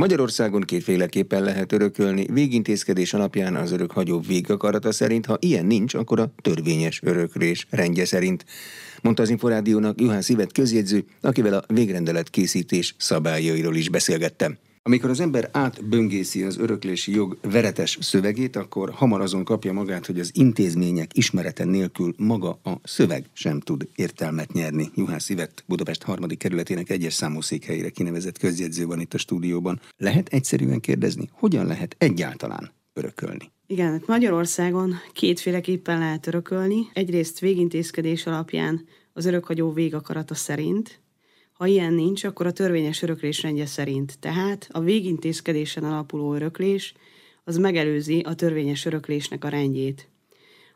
Magyarországon kétféleképpen lehet örökölni, végintézkedés alapján az örök hagyó végakarata szerint, ha ilyen nincs, akkor a törvényes öröklés rendje szerint. Mondta az Inforádiónak Juhán Szívet közjegyző, akivel a végrendelet készítés szabályairól is beszélgettem. Amikor az ember átböngészi az öröklési jog veretes szövegét, akkor hamar azon kapja magát, hogy az intézmények ismerete nélkül maga a szöveg sem tud értelmet nyerni. Juhász Szivett, Budapest harmadik kerületének egyes számú székhelyére kinevezett közjegyző van itt a stúdióban. Lehet egyszerűen kérdezni, hogyan lehet egyáltalán örökölni? Igen, hát Magyarországon kétféleképpen lehet örökölni. Egyrészt végintézkedés alapján az örökhagyó végakarata szerint, ha ilyen nincs, akkor a törvényes öröklés rendje szerint. Tehát a végintézkedésen alapuló öröklés az megelőzi a törvényes öröklésnek a rendjét.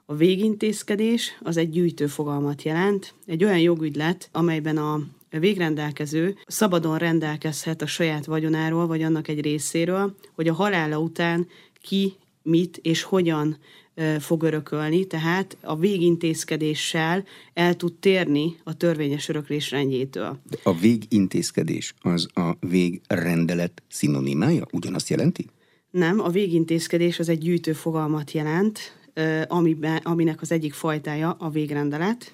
A végintézkedés az egy gyűjtő fogalmat jelent, egy olyan jogügylet, amelyben a végrendelkező szabadon rendelkezhet a saját vagyonáról, vagy annak egy részéről, hogy a halála után ki, mit és hogyan fog örökölni, tehát a végintézkedéssel el tud térni a törvényes öröklés rendjétől. De a végintézkedés az a végrendelet szinonimája? Ugyanazt jelenti? Nem, a végintézkedés az egy gyűjtő fogalmat jelent, amiben, aminek az egyik fajtája a végrendelet,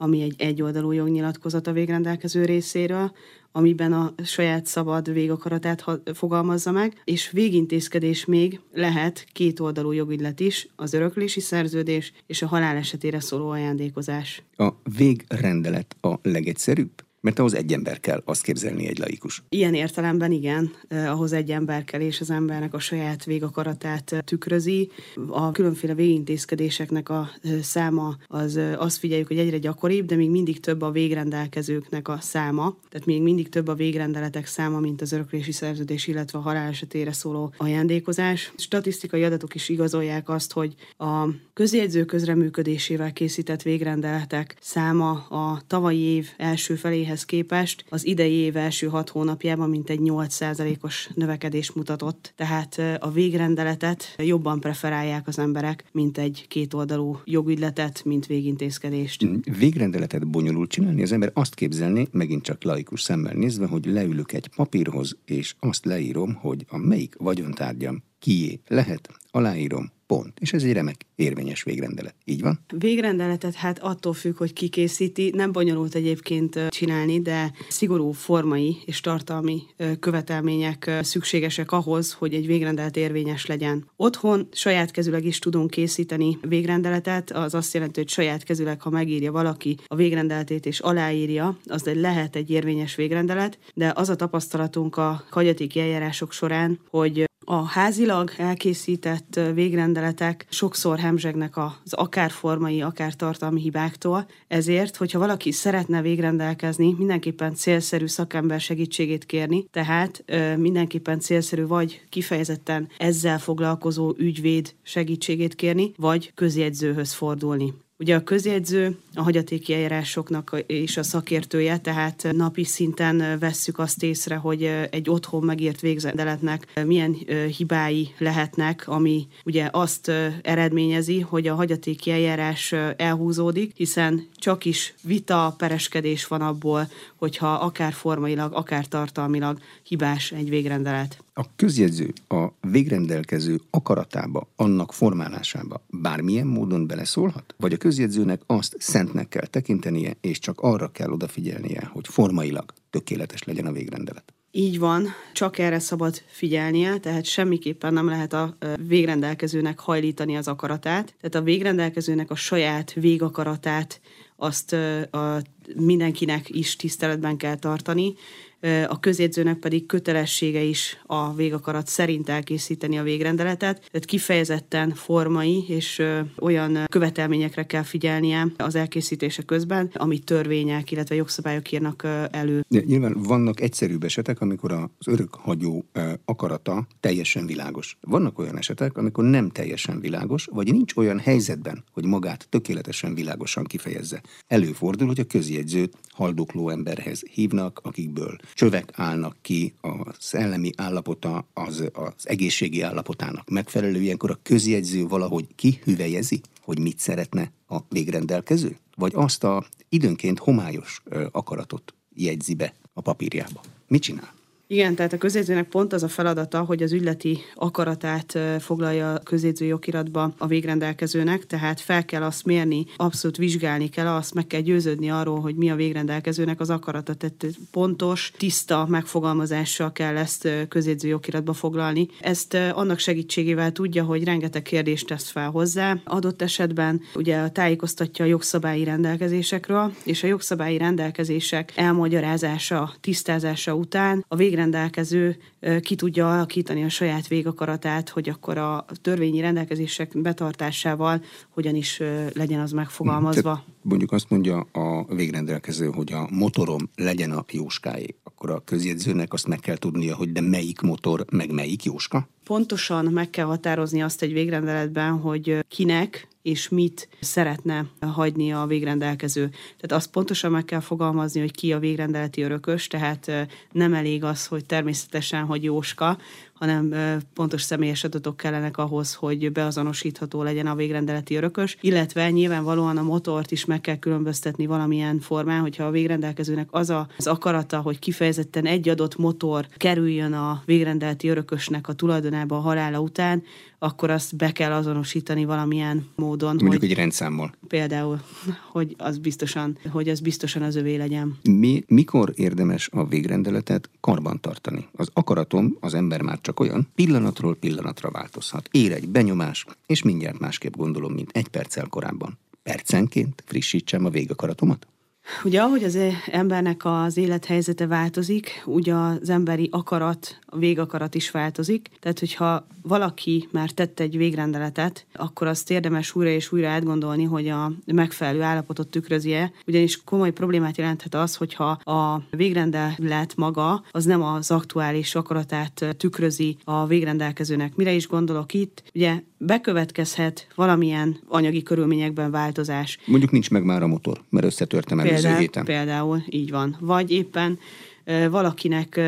ami egy egyoldalú jognyilatkozat a végrendelkező részéről, amiben a saját szabad végakaratát fogalmazza meg, és végintézkedés még lehet kétoldalú jogügylet is, az öröklési szerződés és a halál esetére szóló ajándékozás. A végrendelet a legegyszerűbb? Mert ahhoz egy ember kell, azt képzelni egy laikus. Ilyen értelemben igen, eh, ahhoz egy ember kell, és az embernek a saját végakaratát eh, tükrözi. A különféle végintézkedéseknek a eh, száma az azt figyeljük, hogy egyre gyakoribb, de még mindig több a végrendelkezőknek a száma, tehát még mindig több a végrendeletek száma, mint az öröklési szerződés, illetve a halál esetére szóló ajándékozás. Statisztikai adatok is igazolják azt, hogy a közjegyző közreműködésével készített végrendeletek száma a tavalyi év első felé évéhez képest az idei év első hat hónapjában mintegy 8%-os növekedés mutatott. Tehát a végrendeletet jobban preferálják az emberek, mint egy kétoldalú jogügyletet, mint végintézkedést. Mm, végrendeletet bonyolult csinálni, az ember azt képzelni, megint csak laikus szemmel nézve, hogy leülök egy papírhoz, és azt leírom, hogy a melyik vagyontárgyam kié lehet, aláírom, Pont. És ez egy remek érvényes végrendelet. Így van? Végrendeletet hát attól függ, hogy ki készíti. Nem bonyolult egyébként csinálni, de szigorú formai és tartalmi követelmények szükségesek ahhoz, hogy egy végrendelet érvényes legyen. Otthon saját kezüleg is tudunk készíteni végrendeletet, az azt jelenti, hogy saját kezüleg, ha megírja valaki a végrendeletét és aláírja, az egy lehet egy érvényes végrendelet, de az a tapasztalatunk a kagyatéki eljárások során, hogy a házilag elkészített végrendeletek sokszor hemzsegnek az akár formai, akár tartalmi hibáktól, ezért, hogyha valaki szeretne végrendelkezni, mindenképpen célszerű szakember segítségét kérni, tehát mindenképpen célszerű vagy kifejezetten ezzel foglalkozó ügyvéd segítségét kérni, vagy közjegyzőhöz fordulni. Ugye a közjegyző a hagyatéki eljárásoknak és a szakértője, tehát napi szinten vesszük azt észre, hogy egy otthon megírt végzendeletnek milyen hibái lehetnek, ami ugye azt eredményezi, hogy a hagyatéki eljárás elhúzódik, hiszen csak is vita, pereskedés van abból, hogyha akár formailag, akár tartalmilag hibás egy végrendelet. A közjegyző a végrendelkező akaratába, annak formálásába bármilyen módon beleszólhat? Vagy a közjegyzőnek azt szentnek kell tekintenie, és csak arra kell odafigyelnie, hogy formailag tökéletes legyen a végrendelet? Így van, csak erre szabad figyelnie, tehát semmiképpen nem lehet a végrendelkezőnek hajlítani az akaratát. Tehát a végrendelkezőnek a saját végakaratát azt a mindenkinek is tiszteletben kell tartani, a közjegyzőnek pedig kötelessége is a végakarat szerint elkészíteni a végrendeletet, tehát kifejezetten formai és olyan követelményekre kell figyelnie az elkészítése közben, amit törvények, illetve jogszabályok írnak elő. De nyilván vannak egyszerűbb esetek, amikor az örökhagyó akarata teljesen világos. Vannak olyan esetek, amikor nem teljesen világos, vagy nincs olyan helyzetben, hogy magát tökéletesen világosan kifejezze. Előfordul, hogy a közjegyzőt haldokló emberhez hívnak, akikből csövek állnak ki, a szellemi állapota az, az egészségi állapotának megfelelő, ilyenkor a közjegyző valahogy kihüvelyezi, hogy mit szeretne a végrendelkező? Vagy azt a időnként homályos akaratot jegyzi be a papírjába? Mit csinál? Igen, tehát a közjegyzőnek pont az a feladata, hogy az ügyleti akaratát foglalja a közjegyző jogiratba a végrendelkezőnek, tehát fel kell azt mérni, abszolút vizsgálni kell azt, meg kell győződni arról, hogy mi a végrendelkezőnek az akarata, tehát pontos, tiszta megfogalmazással kell ezt közjegyző jogiratba foglalni. Ezt annak segítségével tudja, hogy rengeteg kérdést tesz fel hozzá. Adott esetben ugye tájékoztatja a jogszabályi rendelkezésekről, és a jogszabályi rendelkezések elmagyarázása, tisztázása után a végre végrendelkező ki tudja alakítani a saját végakaratát, hogy akkor a törvényi rendelkezések betartásával hogyan is legyen az megfogalmazva. Tehát mondjuk azt mondja a végrendelkező, hogy a motorom legyen a jóskáé, akkor a közjegyzőnek azt meg kell tudnia, hogy de melyik motor, meg melyik jóska? Pontosan meg kell határozni azt egy végrendeletben, hogy kinek és mit szeretne hagyni a végrendelkező. Tehát azt pontosan meg kell fogalmazni, hogy ki a végrendeleti örökös, tehát nem elég az, hogy természetesen, hogy Jóska, hanem pontos személyes adatok kellenek ahhoz, hogy beazonosítható legyen a végrendeleti örökös, illetve nyilvánvalóan a motort is meg kell különböztetni valamilyen formán, hogyha a végrendelkezőnek az a, az akarata, hogy kifejezetten egy adott motor kerüljön a végrendeleti örökösnek a tulajdonába a halála után, akkor azt be kell azonosítani valamilyen módon. Mondjuk hogy, egy rendszámmal. Például, hogy az biztosan, hogy az biztosan az övé legyen. Mi, mikor érdemes a végrendeletet karban tartani? Az akaratom, az ember már csak olyan, pillanatról pillanatra változhat. Ér egy benyomás, és mindjárt másképp gondolom, mint egy perccel korábban. Percenként frissítsem a végakaratomat? Ugye ahogy az embernek az élethelyzete változik, úgy az emberi akarat, a végakarat is változik. Tehát, hogyha valaki már tett egy végrendeletet, akkor azt érdemes újra és újra átgondolni, hogy a megfelelő állapotot tükrözi-e. Ugyanis komoly problémát jelenthet az, hogyha a végrendelet maga az nem az aktuális akaratát tükrözi a végrendelkezőnek. Mire is gondolok itt? Ugye bekövetkezhet valamilyen anyagi körülményekben változás. Mondjuk nincs meg már a motor, mert összetörtem előző Például, héten. Például, így van. Vagy éppen valakinek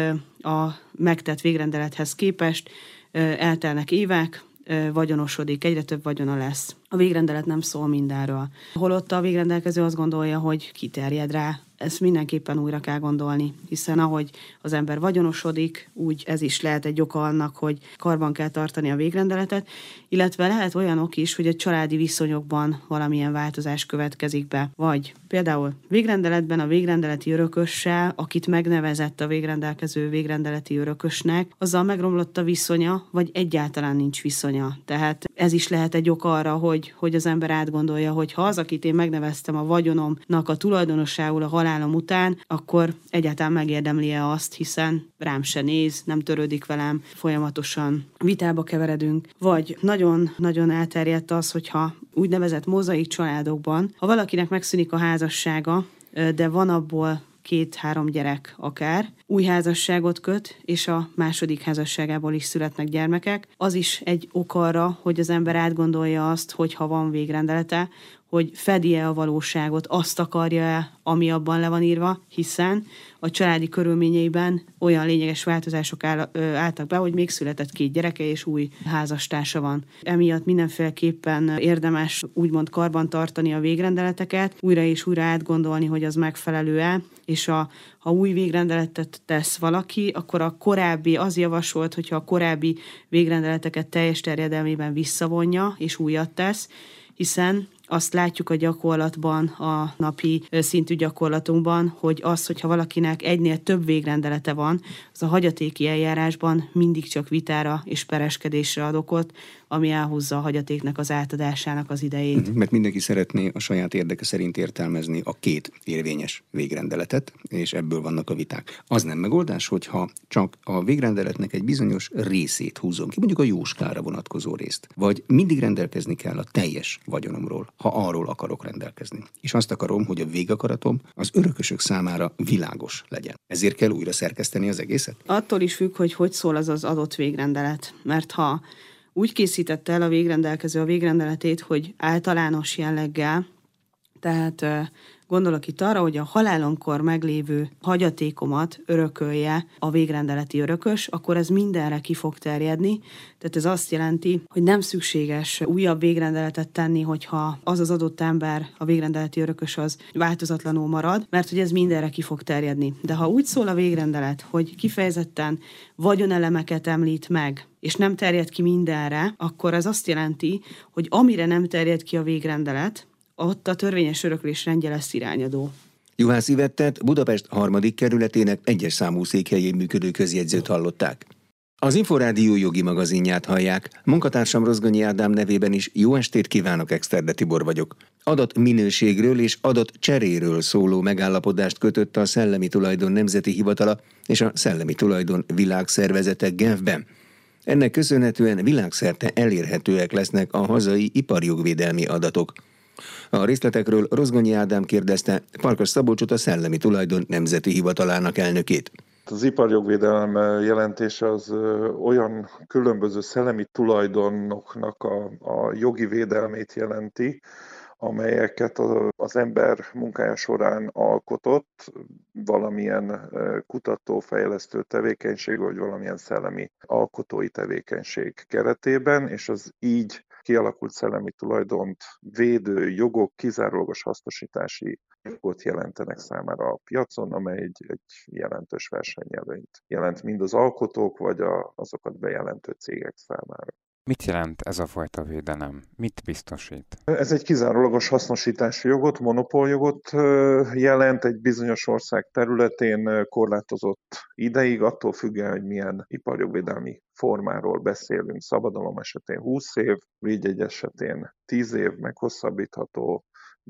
a megtett végrendelethez képest eltelnek évek, vagyonosodik, egyre több vagyona lesz. A végrendelet nem szól mindenről. Holott a végrendelkező azt gondolja, hogy kiterjed rá ezt mindenképpen újra kell gondolni, hiszen ahogy az ember vagyonosodik, úgy ez is lehet egy oka annak, hogy karban kell tartani a végrendeletet, illetve lehet olyanok is, hogy a családi viszonyokban valamilyen változás következik be, vagy például végrendeletben a végrendeleti örökössel, akit megnevezett a végrendelkező végrendeleti örökösnek, azzal megromlott a viszonya, vagy egyáltalán nincs viszonya. Tehát ez is lehet egy ok arra, hogy, hogy az ember átgondolja, hogy ha az, akit én megneveztem a vagyonomnak a tulajdonossául a halál halálom után, akkor egyáltalán megérdemli-e azt, hiszen rám se néz, nem törődik velem, folyamatosan vitába keveredünk, vagy nagyon-nagyon elterjedt az, hogyha úgynevezett mozaik családokban, ha valakinek megszűnik a házassága, de van abból két-három gyerek akár, új házasságot köt, és a második házasságából is születnek gyermekek. Az is egy ok arra, hogy az ember átgondolja azt, hogy ha van végrendelete, hogy fedi-e a valóságot, azt akarja-e, ami abban le van írva, hiszen a családi körülményeiben olyan lényeges változások áll, ö, álltak be, hogy még született két gyereke és új házastársa van. Emiatt mindenféleképpen érdemes úgymond karban tartani a végrendeleteket, újra és újra átgondolni, hogy az megfelelő-e, és a, ha új végrendeletet tesz valaki, akkor a korábbi, az javasolt, hogyha a korábbi végrendeleteket teljes terjedelmében visszavonja, és újat tesz, hiszen azt látjuk a gyakorlatban, a napi szintű gyakorlatunkban, hogy az, hogyha valakinek egynél több végrendelete van, az a hagyatéki eljárásban mindig csak vitára és pereskedésre ad okot, ami elhúzza a hagyatéknak az átadásának az idejét. Mhm, mert mindenki szeretné a saját érdeke szerint értelmezni a két érvényes végrendeletet, és ebből vannak a viták. Az nem megoldás, hogyha csak a végrendeletnek egy bizonyos részét húzom ki, mondjuk a jóskára vonatkozó részt, vagy mindig rendelkezni kell a teljes vagyonomról, ha arról akarok rendelkezni. És azt akarom, hogy a végakaratom az örökösök számára világos legyen. Ezért kell újra szerkeszteni az egészet? Attól is függ, hogy hogy szól az az adott végrendelet. Mert ha úgy készítette el a végrendelkező a végrendeletét, hogy általános jelleggel, tehát Gondolok itt arra, hogy a halálomkor meglévő hagyatékomat örökölje a végrendeleti örökös, akkor ez mindenre ki fog terjedni. Tehát ez azt jelenti, hogy nem szükséges újabb végrendeletet tenni, hogyha az az adott ember, a végrendeleti örökös az változatlanul marad, mert hogy ez mindenre ki fog terjedni. De ha úgy szól a végrendelet, hogy kifejezetten vagyonelemeket említ meg, és nem terjed ki mindenre, akkor ez azt jelenti, hogy amire nem terjed ki a végrendelet, ott a törvényes öröklés rendje lesz irányadó. Juhász Ivettet Budapest harmadik kerületének egyes számú székhelyén működő közjegyzőt hallották. Az Inforádió jogi magazinját hallják. Munkatársam Rozgonyi Ádám nevében is jó estét kívánok, Exterde Tibor vagyok. Adat minőségről és adat cseréről szóló megállapodást kötött a Szellemi Tulajdon Nemzeti Hivatala és a Szellemi Tulajdon Világszervezete Genfben. Ennek köszönhetően világszerte elérhetőek lesznek a hazai iparjogvédelmi adatok. A részletekről Rozgonyi Ádám kérdezte Farkas Szabolcsot a Szellemi Tulajdon Nemzeti Hivatalának elnökét. Az iparjogvédelem jelentése az olyan különböző szellemi tulajdonoknak a, a jogi védelmét jelenti, amelyeket az ember munkája során alkotott, valamilyen kutatófejlesztő tevékenység, vagy valamilyen szellemi alkotói tevékenység keretében, és az így kialakult szellemi tulajdont védő jogok kizárólagos hasznosítási jogot jelentenek számára a piacon, amely egy, egy jelentős versenyelőnyt jelent mind az alkotók, vagy a, azokat bejelentő cégek számára. Mit jelent ez a fajta védelem? Mit biztosít? Ez egy kizárólagos hasznosítási jogot, monopóljogot jelent egy bizonyos ország területén korlátozott ideig, attól függően, hogy milyen iparjogvédelmi formáról beszélünk. Szabadalom esetén 20 év, védjegy esetén 10 év, meg hosszabbítható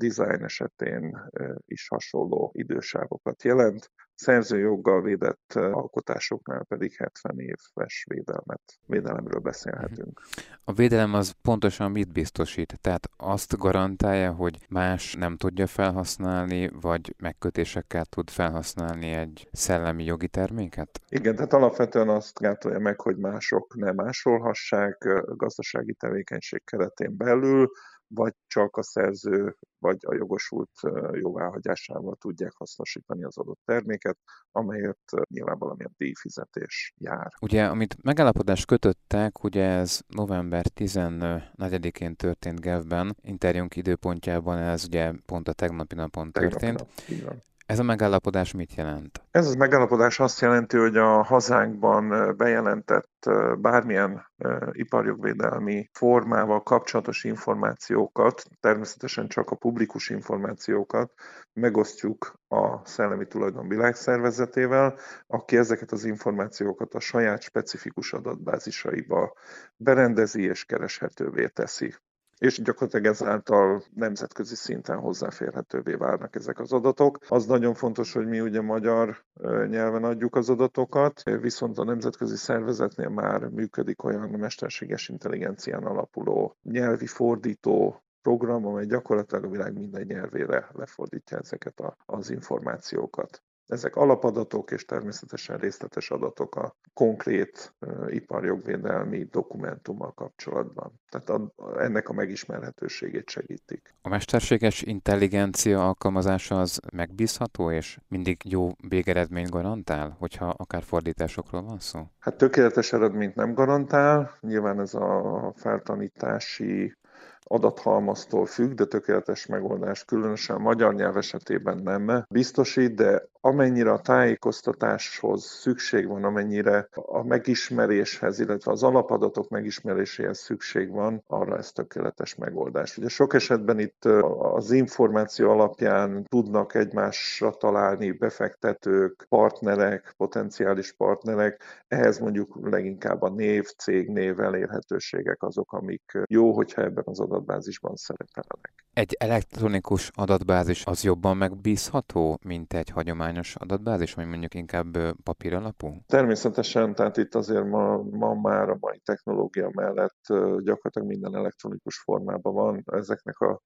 design esetén is hasonló idősávokat jelent szerzőjoggal védett alkotásoknál pedig 70 éves védelmet, védelemről beszélhetünk. A védelem az pontosan mit biztosít? Tehát azt garantálja, hogy más nem tudja felhasználni, vagy megkötésekkel tud felhasználni egy szellemi jogi terméket? Igen, tehát alapvetően azt gátolja meg, hogy mások ne másolhassák gazdasági tevékenység keretén belül, vagy csak a szerző vagy a jogosult jóváhagyásával tudják hasznosítani az adott terméket, amelyet nyilván valamilyen díjfizetés jár. Ugye, amit megállapodást kötöttek, ugye ez november 14-én történt Gevben, interjúnk időpontjában ez ugye pont a tegnapi napon történt. Tegnapi nap, ez a megállapodás mit jelent? Ez a megállapodás azt jelenti, hogy a hazánkban bejelentett bármilyen iparjogvédelmi formával kapcsolatos információkat, természetesen csak a publikus információkat megosztjuk a Szellemi Tulajdon Világszervezetével, aki ezeket az információkat a saját specifikus adatbázisaiba berendezi és kereshetővé teszi és gyakorlatilag ezáltal nemzetközi szinten hozzáférhetővé válnak ezek az adatok. Az nagyon fontos, hogy mi ugye magyar nyelven adjuk az adatokat, viszont a nemzetközi szervezetnél már működik olyan mesterséges intelligencián alapuló nyelvi fordító program, amely gyakorlatilag a világ minden nyelvére lefordítja ezeket az információkat. Ezek alapadatok és természetesen részletes adatok a konkrét iparjogvédelmi dokumentummal kapcsolatban. Tehát a, ennek a megismerhetőségét segítik. A mesterséges intelligencia alkalmazása az megbízható és mindig jó végeredményt garantál, hogyha akár fordításokról van szó? Hát tökéletes eredményt nem garantál. Nyilván ez a feltanítási adathalmaztól függ, de tökéletes megoldás különösen a magyar nyelv esetében nem biztosít, de amennyire a tájékoztatáshoz szükség van, amennyire a megismeréshez, illetve az alapadatok megismeréséhez szükség van, arra ez tökéletes megoldás. Ugye sok esetben itt az információ alapján tudnak egymásra találni befektetők, partnerek, potenciális partnerek, ehhez mondjuk leginkább a név, cégnév, elérhetőségek azok, amik jó, hogyha ebben az adatbázisban szerepelnek. Egy elektronikus adatbázis az jobban megbízható, mint egy hagyományos adatbázis, vagy mondjuk inkább papír alapú? Természetesen, tehát itt azért ma, ma már a mai technológia mellett gyakorlatilag minden elektronikus formában van. Ezeknek a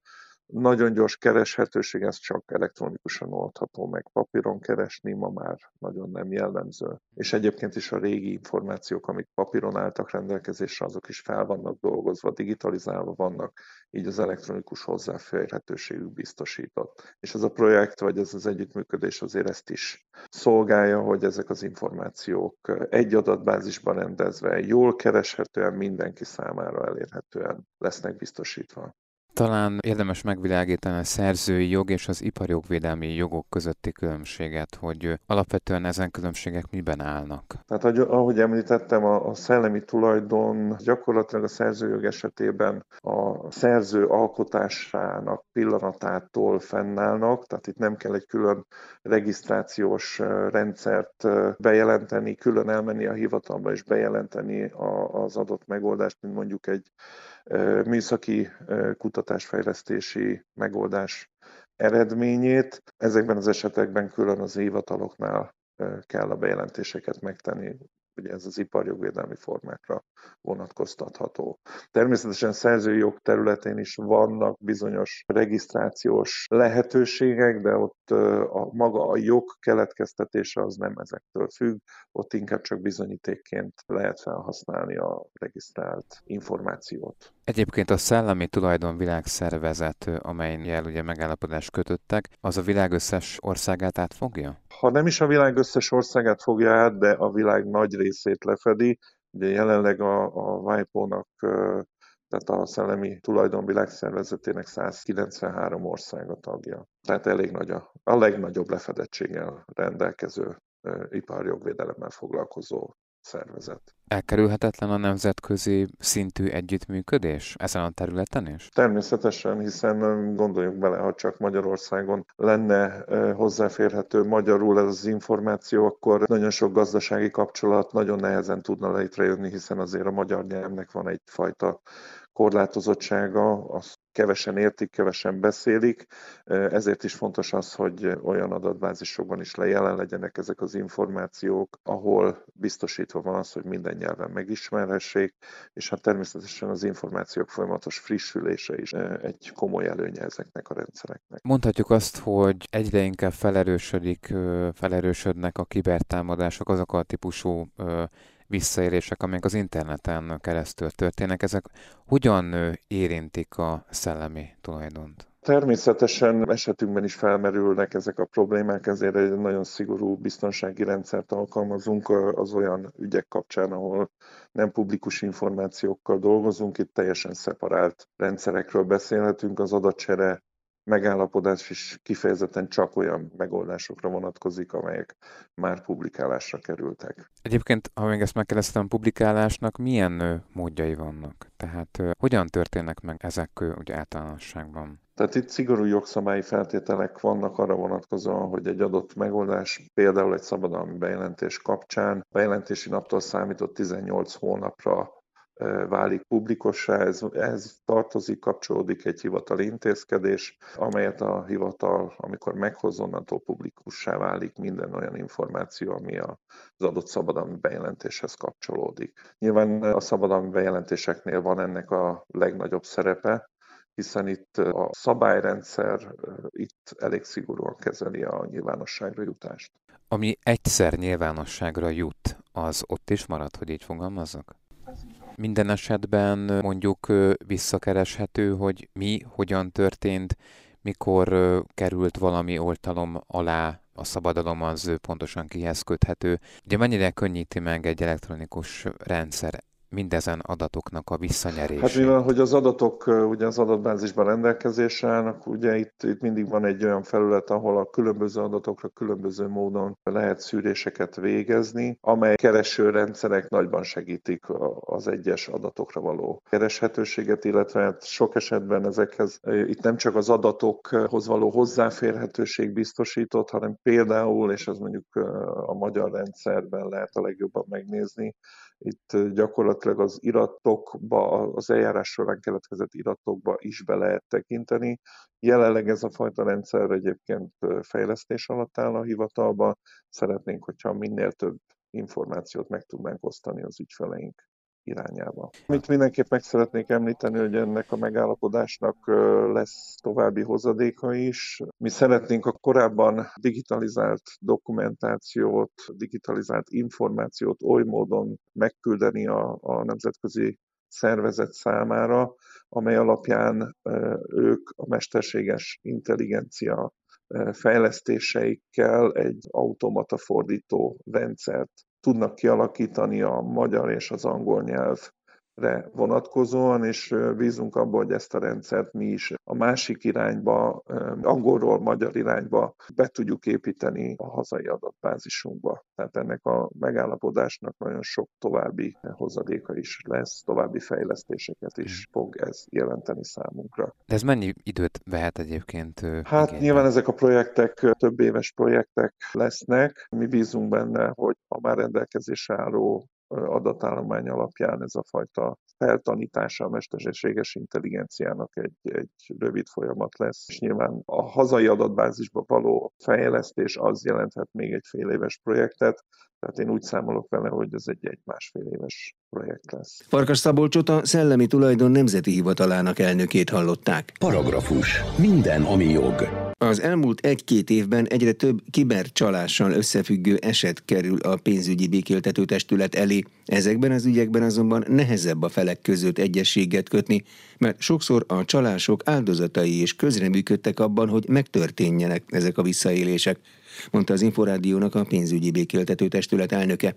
nagyon gyors kereshetőség, ez csak elektronikusan oldható meg. Papíron keresni ma már nagyon nem jellemző. És egyébként is a régi információk, amik papíron álltak rendelkezésre, azok is fel vannak dolgozva, digitalizálva vannak, így az elektronikus hozzáférhetőségük biztosított. És ez a projekt, vagy ez az együttműködés azért ezt is szolgálja, hogy ezek az információk egy adatbázisban rendezve, jól kereshetően mindenki számára elérhetően lesznek biztosítva. Talán érdemes megvilágítani a szerzői jog és az iparjogvédelmi jogok közötti különbséget, hogy alapvetően ezen különbségek miben állnak. Tehát ahogy említettem, a, szellemi tulajdon gyakorlatilag a szerzőjog esetében a szerző alkotásának pillanatától fennállnak, tehát itt nem kell egy külön regisztrációs rendszert bejelenteni, külön elmenni a hivatalba és bejelenteni az adott megoldást, mint mondjuk egy műszaki kutatásfejlesztési megoldás eredményét. Ezekben az esetekben külön az hivataloknál kell a bejelentéseket megtenni ugye ez az iparjogvédelmi formákra vonatkoztatható. Természetesen szerzői jog területén is vannak bizonyos regisztrációs lehetőségek, de ott a maga a jog keletkeztetése az nem ezektől függ, ott inkább csak bizonyítékként lehet felhasználni a regisztrált információt. Egyébként a Szellemi Tulajdon Világszervezet, amelyen ugye megállapodást kötöttek, az a világ összes országát átfogja? Ha nem is a világ összes országát fogja át, de a világ nagy részét lefedi. Ugye jelenleg a, a WIPO-nak tehát a Szellemi Tulajdon Világszervezetének 193 ország a tagja. Tehát elég nagy a, a legnagyobb lefedettséggel rendelkező iparjogvédelemmel foglalkozó szervezet. Elkerülhetetlen a nemzetközi szintű együttműködés ezen a területen is? Természetesen, hiszen gondoljuk bele, ha csak Magyarországon lenne hozzáférhető magyarul ez az információ, akkor nagyon sok gazdasági kapcsolat nagyon nehezen tudna létrejönni, hiszen azért a magyar nyelvnek van egyfajta korlátozottsága, az kevesen értik, kevesen beszélik, ezért is fontos az, hogy olyan adatbázisokban is jelen legyenek ezek az információk, ahol biztosítva van az, hogy minden nyelven megismerhessék, és hát természetesen az információk folyamatos frissülése is egy komoly előnye ezeknek a rendszereknek. Mondhatjuk azt, hogy egyre inkább felerősödik, felerősödnek a kibertámadások, azok a típusú visszaélések, amik az interneten keresztül történnek, ezek hogyan érintik a szellemi tulajdont? Természetesen esetünkben is felmerülnek ezek a problémák, ezért egy nagyon szigorú biztonsági rendszert alkalmazunk az olyan ügyek kapcsán, ahol nem publikus információkkal dolgozunk, itt teljesen szeparált rendszerekről beszélhetünk, az adatcsere megállapodás is kifejezetten csak olyan megoldásokra vonatkozik, amelyek már publikálásra kerültek. Egyébként, ha még ezt megkérdeztem, publikálásnak milyen módjai vannak? Tehát hogyan történnek meg ezek úgy általánosságban? Tehát itt szigorú jogszabályi feltételek vannak arra vonatkozóan, hogy egy adott megoldás, például egy szabadalmi bejelentés kapcsán bejelentési naptól számított 18 hónapra válik publikussá, ez, ez tartozik, kapcsolódik egy hivatali intézkedés, amelyet a hivatal, amikor meghoz, onnantól publikussá válik minden olyan információ, ami az adott szabadalmi bejelentéshez kapcsolódik. Nyilván a szabadalmi bejelentéseknél van ennek a legnagyobb szerepe, hiszen itt a szabályrendszer itt elég szigorúan kezeli a nyilvánosságra jutást. Ami egyszer nyilvánosságra jut, az ott is marad, hogy így fogalmazzak? Minden esetben mondjuk visszakereshető, hogy mi, hogyan történt, mikor került valami oltalom alá a szabadalom az pontosan kihez köthető. Ugye mennyire könnyíti meg egy elektronikus rendszer mindezen adatoknak a visszanyerését? Hát mivel, hogy az adatok ugye az adatbázisban rendelkezésre állnak, ugye itt, itt mindig van egy olyan felület, ahol a különböző adatokra különböző módon lehet szűréseket végezni, amely keresőrendszerek nagyban segítik az egyes adatokra való kereshetőséget, illetve hát sok esetben ezekhez itt nem csak az adatokhoz való hozzáférhetőség biztosított, hanem például, és ez mondjuk a magyar rendszerben lehet a legjobban megnézni, itt gyakorlatilag az iratokba, az eljárás során keletkezett iratokba is be lehet tekinteni. Jelenleg ez a fajta rendszer egyébként fejlesztés alatt áll a hivatalban. Szeretnénk, hogyha minél több információt meg tudnánk osztani az ügyfeleink irányába. Amit mindenképp meg szeretnék említeni, hogy ennek a megállapodásnak lesz további hozadéka is. Mi szeretnénk a korábban digitalizált dokumentációt, digitalizált információt oly módon megküldeni a, a nemzetközi szervezet számára, amely alapján ők a mesterséges intelligencia fejlesztéseikkel egy automata fordító rendszert tudnak kialakítani a magyar és az angol nyelvre vonatkozóan, és bízunk abban, hogy ezt a rendszert mi is a másik irányba, angolról magyar irányba be tudjuk építeni a hazai adatbázisunkba. Tehát ennek a megállapodásnak nagyon sok további hozadéka is lesz, további fejlesztéseket is fog ez jelenteni számunkra. De ez mennyi időt vehet egyébként? Hát igényben? nyilván ezek a projektek több éves projektek lesznek. Mi bízunk benne, hogy a már rendelkezésre álló adatállomány alapján ez a fajta feltanítása a mesterséges intelligenciának egy, egy rövid folyamat lesz, és nyilván a hazai adatbázisba való fejlesztés az jelenthet még egy fél éves projektet, tehát én úgy számolok vele, hogy ez egy egy-másfél éves projekt lesz. Farkas Szabolcsot a Szellemi Tulajdon Nemzeti Hivatalának elnökét hallották. Paragrafus. Minden, ami jog. Az elmúlt egy-két évben egyre több kibercsalással összefüggő eset kerül a pénzügyi békéltető testület elé. Ezekben az ügyekben azonban nehezebb a felek között egyességet kötni, mert sokszor a csalások áldozatai is közreműködtek abban, hogy megtörténjenek ezek a visszaélések mondta az Inforádiónak a pénzügyi békéltető testület elnöke.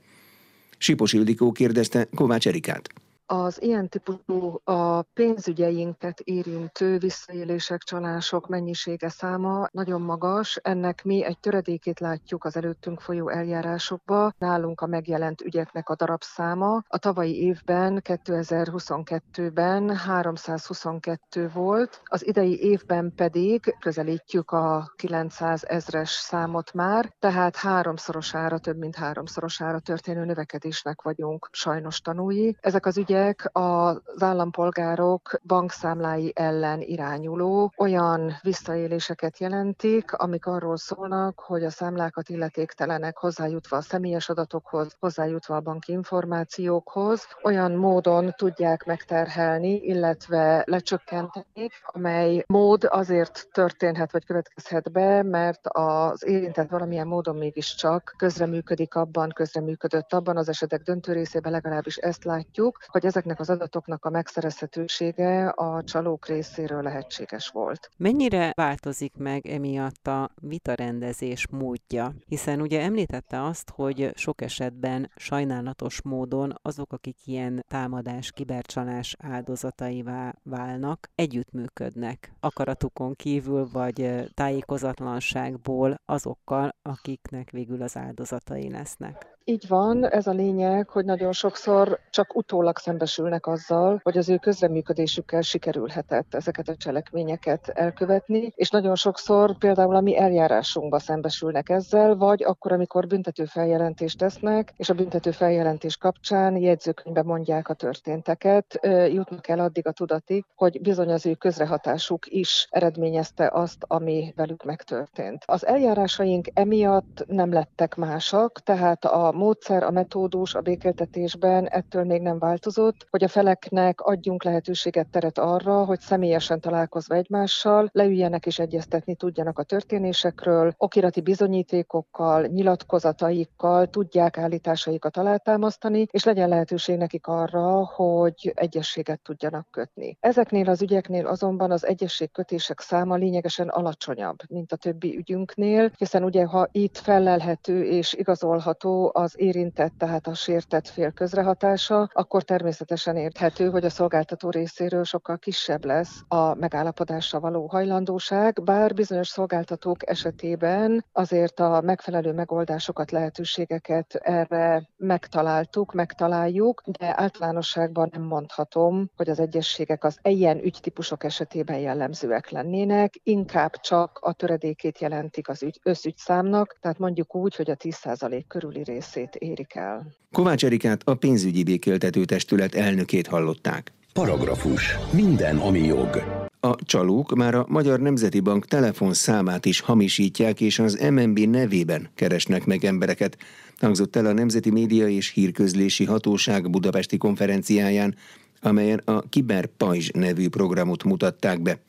Sipos Ildikó kérdezte Kovács Erikát. Az ilyen típusú a pénzügyeinket érintő visszaélések, csalások mennyisége száma nagyon magas. Ennek mi egy töredékét látjuk az előttünk folyó eljárásokba. Nálunk a megjelent ügyeknek a darabszáma a tavalyi évben, 2022-ben 322 volt, az idei évben pedig közelítjük a 900 ezres számot már, tehát háromszorosára, több mint háromszorosára történő növekedésnek vagyunk sajnos tanúi. Ezek az ügyek ügyek az állampolgárok bankszámlái ellen irányuló olyan visszaéléseket jelentik, amik arról szólnak, hogy a számlákat illetéktelenek hozzájutva a személyes adatokhoz, hozzájutva a banki információkhoz, olyan módon tudják megterhelni, illetve lecsökkenteni, amely mód azért történhet vagy következhet be, mert az érintett valamilyen módon mégiscsak közreműködik abban, közreműködött abban, az esetek döntő részében legalábbis ezt látjuk, hogy ezeknek az adatoknak a megszerezhetősége a csalók részéről lehetséges volt. Mennyire változik meg emiatt a vitarendezés módja? Hiszen ugye említette azt, hogy sok esetben sajnálatos módon azok, akik ilyen támadás, kibercsalás áldozataivá válnak, együttműködnek akaratukon kívül, vagy tájékozatlanságból azokkal, akiknek végül az áldozatai lesznek. Így van, ez a lényeg, hogy nagyon sokszor csak utólag szembesülnek azzal, hogy az ő közreműködésükkel sikerülhetett ezeket a cselekményeket elkövetni, és nagyon sokszor például a mi eljárásunkba szembesülnek ezzel, vagy akkor, amikor büntető feljelentést tesznek, és a büntető feljelentés kapcsán jegyzőkönyvbe mondják a történteket, jutnak el addig a tudatig, hogy bizony az ő közrehatásuk is eredményezte azt, ami velük megtörtént. Az eljárásaink emiatt nem lettek másak, tehát a módszer, a metódus a békéltetésben ettől még nem változott, hogy a feleknek adjunk lehetőséget, teret arra, hogy személyesen találkozva egymással leüljenek és egyeztetni tudjanak a történésekről, okirati bizonyítékokkal, nyilatkozataikkal tudják állításaikat alátámasztani, és legyen lehetőség nekik arra, hogy egyességet tudjanak kötni. Ezeknél az ügyeknél azonban az egyességkötések száma lényegesen alacsonyabb, mint a többi ügyünknél, hiszen ugye ha itt felelhető és igazolható az érintett, tehát a sértett fél közrehatása, akkor természetesen érthető, hogy a szolgáltató részéről sokkal kisebb lesz a megállapodásra való hajlandóság, bár bizonyos szolgáltatók esetében azért a megfelelő megoldásokat, lehetőségeket erre megtaláltuk, megtaláljuk, de általánosságban nem mondhatom, hogy az egyességek az ilyen ügytípusok esetében jellemzőek lennének, inkább csak a töredékét jelentik az ügy, összügyszámnak, tehát mondjuk úgy, hogy a 10% körüli részét részét érik el. Kovács Erikát a pénzügyi békéltető testület elnökét hallották. Paragrafus. Minden, ami jog. A csalók már a Magyar Nemzeti Bank telefonszámát is hamisítják, és az MNB nevében keresnek meg embereket, hangzott el a Nemzeti Média és Hírközlési Hatóság budapesti konferenciáján, amelyen a Kiberpajzs nevű programot mutatták be.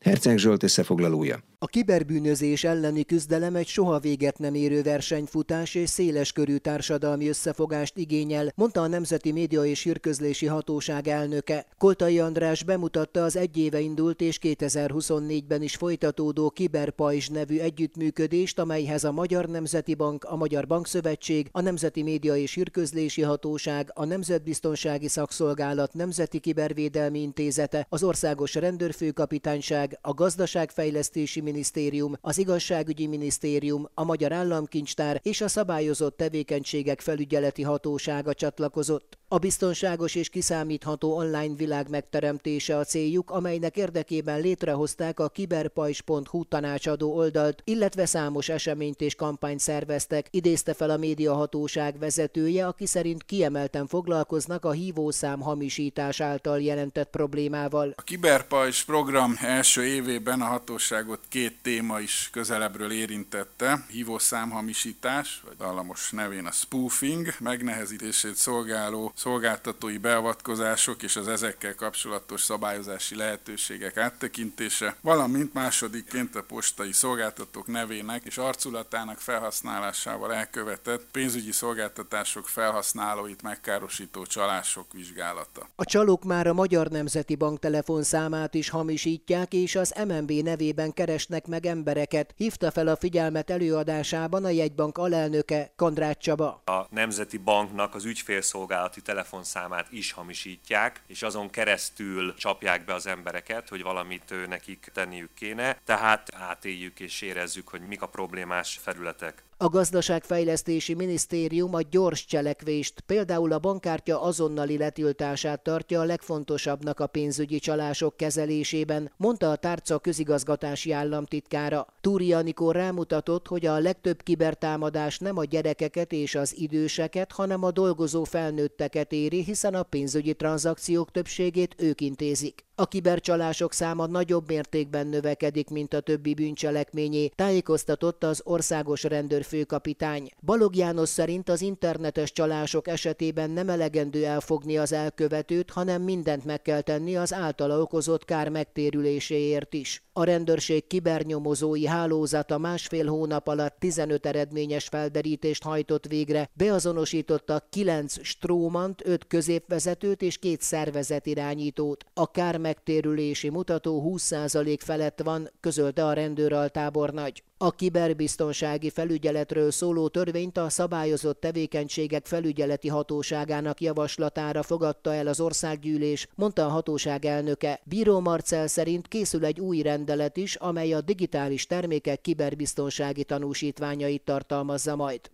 Herceg Zsolt összefoglalója. A kiberbűnözés elleni küzdelem egy soha véget nem érő versenyfutás és széles körű társadalmi összefogást igényel, mondta a Nemzeti Média és Hírközlési Hatóság elnöke. Koltai András bemutatta az egy éve indult és 2024-ben is folytatódó Kiberpajzs nevű együttműködést, amelyhez a Magyar Nemzeti Bank, a Magyar Bankszövetség, a Nemzeti Média és Hírközlési Hatóság, a Nemzetbiztonsági Szakszolgálat Nemzeti Kibervédelmi Intézete, az Országos Rendőrfőkapitányság, a Gazdaságfejlesztési Minisztérium, az Igazságügyi Minisztérium, a Magyar Államkincstár és a Szabályozott Tevékenységek Felügyeleti Hatósága csatlakozott. A biztonságos és kiszámítható online világ megteremtése a céljuk, amelynek érdekében létrehozták a kiberpajs.hu tanácsadó oldalt, illetve számos eseményt és kampányt szerveztek, idézte fel a médiahatóság vezetője, aki szerint kiemelten foglalkoznak a hívószám hamisítás által jelentett problémával. A kiberpajs program első évében a hatóságot két téma is közelebbről érintette, hívószám hamisítás, vagy dallamos nevén a spoofing, megnehezítését szolgáló szolgáltatói beavatkozások és az ezekkel kapcsolatos szabályozási lehetőségek áttekintése, valamint másodikként a postai szolgáltatók nevének és arculatának felhasználásával elkövetett pénzügyi szolgáltatások felhasználóit megkárosító csalások vizsgálata. A csalók már a Magyar Nemzeti Bank telefonszámát is hamisítják, és az MNB nevében keresnek meg embereket. Hívta fel a figyelmet előadásában a jegybank alelnöke Kandrát Csaba. A Nemzeti Banknak az ügyfélszolgálati telefonszámát is hamisítják, és azon keresztül csapják be az embereket, hogy valamit nekik tenniük kéne, tehát átéljük és érezzük, hogy mik a problémás felületek. A gazdaságfejlesztési minisztérium a gyors cselekvést, például a bankkártya azonnali letiltását tartja a legfontosabbnak a pénzügyi csalások kezelésében, mondta a tárca közigazgatási államtitkára. Túri Anikó rámutatott, hogy a legtöbb kibertámadás nem a gyerekeket és az időseket, hanem a dolgozó felnőtteket éri, hiszen a pénzügyi tranzakciók többségét ők intézik. A kibercsalások száma nagyobb mértékben növekedik, mint a többi bűncselekményé, tájékoztatott az országos rendőrfőkapitány. Balog János szerint az internetes csalások esetében nem elegendő elfogni az elkövetőt, hanem mindent meg kell tenni az általa okozott kár megtérüléséért is. A rendőrség kibernyomozói hálózata másfél hónap alatt 15 eredményes felderítést hajtott végre, beazonosította 9 strómant, 5 középvezetőt és két szervezet irányítót. A kár megtérülési mutató 20% felett van, közölte a rendőraltábornagy. A kiberbiztonsági felügyeletről szóló törvényt a szabályozott tevékenységek felügyeleti hatóságának javaslatára fogadta el az országgyűlés, mondta a hatóság elnöke. Bíró Marcel szerint készül egy új rendelet is, amely a digitális termékek kiberbiztonsági tanúsítványait tartalmazza majd.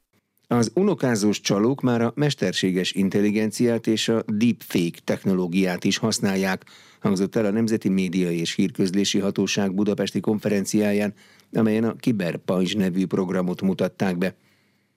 Az unokázós csalók már a mesterséges intelligenciát és a deepfake technológiát is használják, hangzott el a Nemzeti Média és Hírközlési Hatóság budapesti konferenciáján, amelyen a Kiberpajzs nevű programot mutatták be.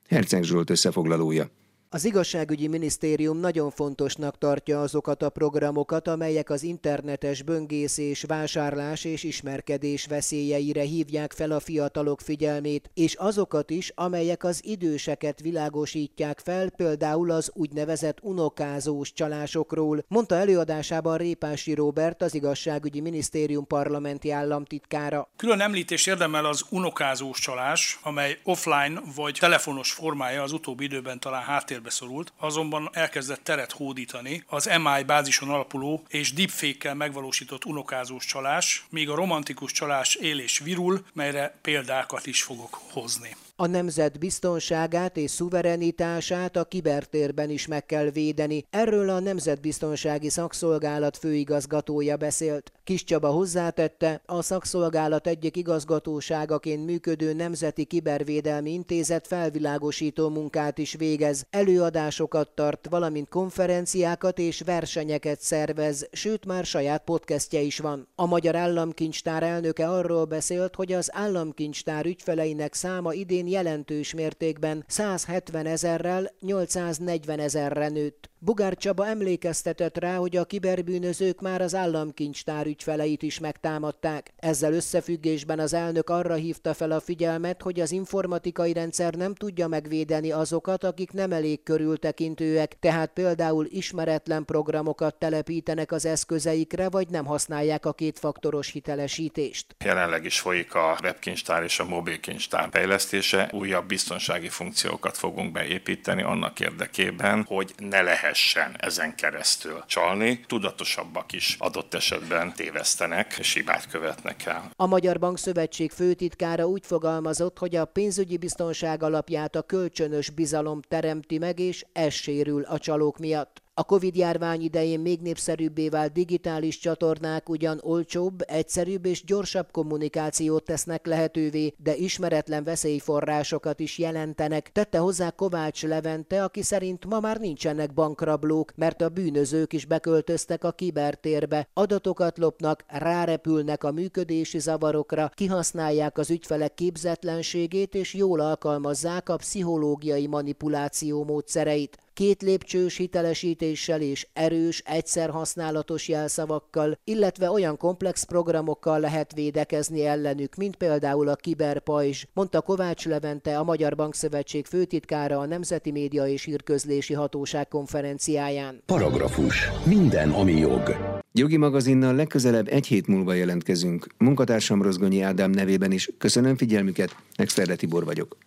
Herceg Zsolt összefoglalója. Az igazságügyi minisztérium nagyon fontosnak tartja azokat a programokat, amelyek az internetes böngészés, vásárlás és ismerkedés veszélyeire hívják fel a fiatalok figyelmét, és azokat is, amelyek az időseket világosítják fel, például az úgynevezett unokázós csalásokról, mondta előadásában Répási Robert, az igazságügyi minisztérium parlamenti államtitkára. Külön említés érdemel az unokázós csalás, amely offline vagy telefonos formája az utóbbi időben talán háttér háttérbe szorult, azonban elkezdett teret hódítani az MI bázison alapuló és deepfake-kel megvalósított unokázós csalás, míg a romantikus csalás él és virul, melyre példákat is fogok hozni. A nemzet biztonságát és szuverenitását a kibertérben is meg kell védeni. Erről a Nemzetbiztonsági Szakszolgálat főigazgatója beszélt. Kis Csaba hozzátette, a szakszolgálat egyik igazgatóságaként működő Nemzeti Kibervédelmi Intézet felvilágosító munkát is végez, előadásokat tart, valamint konferenciákat és versenyeket szervez, sőt már saját podcastje is van. A Magyar Államkincstár elnöke arról beszélt, hogy az államkincstár ügyfeleinek száma idén jelentős mértékben 170 ezerrel 840 ezerre nőtt. Bugár Csaba emlékeztetett rá, hogy a kiberbűnözők már az államkincstár ügyfeleit is megtámadták. Ezzel összefüggésben az elnök arra hívta fel a figyelmet, hogy az informatikai rendszer nem tudja megvédeni azokat, akik nem elég körültekintőek, tehát például ismeretlen programokat telepítenek az eszközeikre, vagy nem használják a kétfaktoros hitelesítést. Jelenleg is folyik a webkincstár és a mobilkincstár fejlesztése. Újabb biztonsági funkciókat fogunk beépíteni annak érdekében, hogy ne lehessen ezen keresztül csalni. Tudatosabbak is adott esetben tévesztenek és hibát követnek el. A Magyar Bank Szövetség főtitkára úgy fogalmazott, hogy a pénzügyi biztonság alapját a kölcsönös bizalom teremti meg, és ez sérül a csalók miatt. A Covid-járvány idején még népszerűbbé vált digitális csatornák ugyan olcsóbb, egyszerűbb és gyorsabb kommunikációt tesznek lehetővé, de ismeretlen veszélyforrásokat is jelentenek, tette hozzá Kovács Levente, aki szerint ma már nincsenek bankrablók, mert a bűnözők is beköltöztek a kibertérbe, adatokat lopnak, rárepülnek a működési zavarokra, kihasználják az ügyfelek képzetlenségét és jól alkalmazzák a pszichológiai manipuláció módszereit két lépcsős hitelesítéssel és erős, egyszer használatos jelszavakkal, illetve olyan komplex programokkal lehet védekezni ellenük, mint például a kiberpajzs, mondta Kovács Levente, a Magyar Bankszövetség főtitkára a Nemzeti Média és Hírközlési Hatóság konferenciáján. Paragrafus. Minden, ami jog. Jogi magazinnal legközelebb egy hét múlva jelentkezünk. Munkatársam Rozgonyi Ádám nevében is köszönöm figyelmüket, Exterde Tibor vagyok.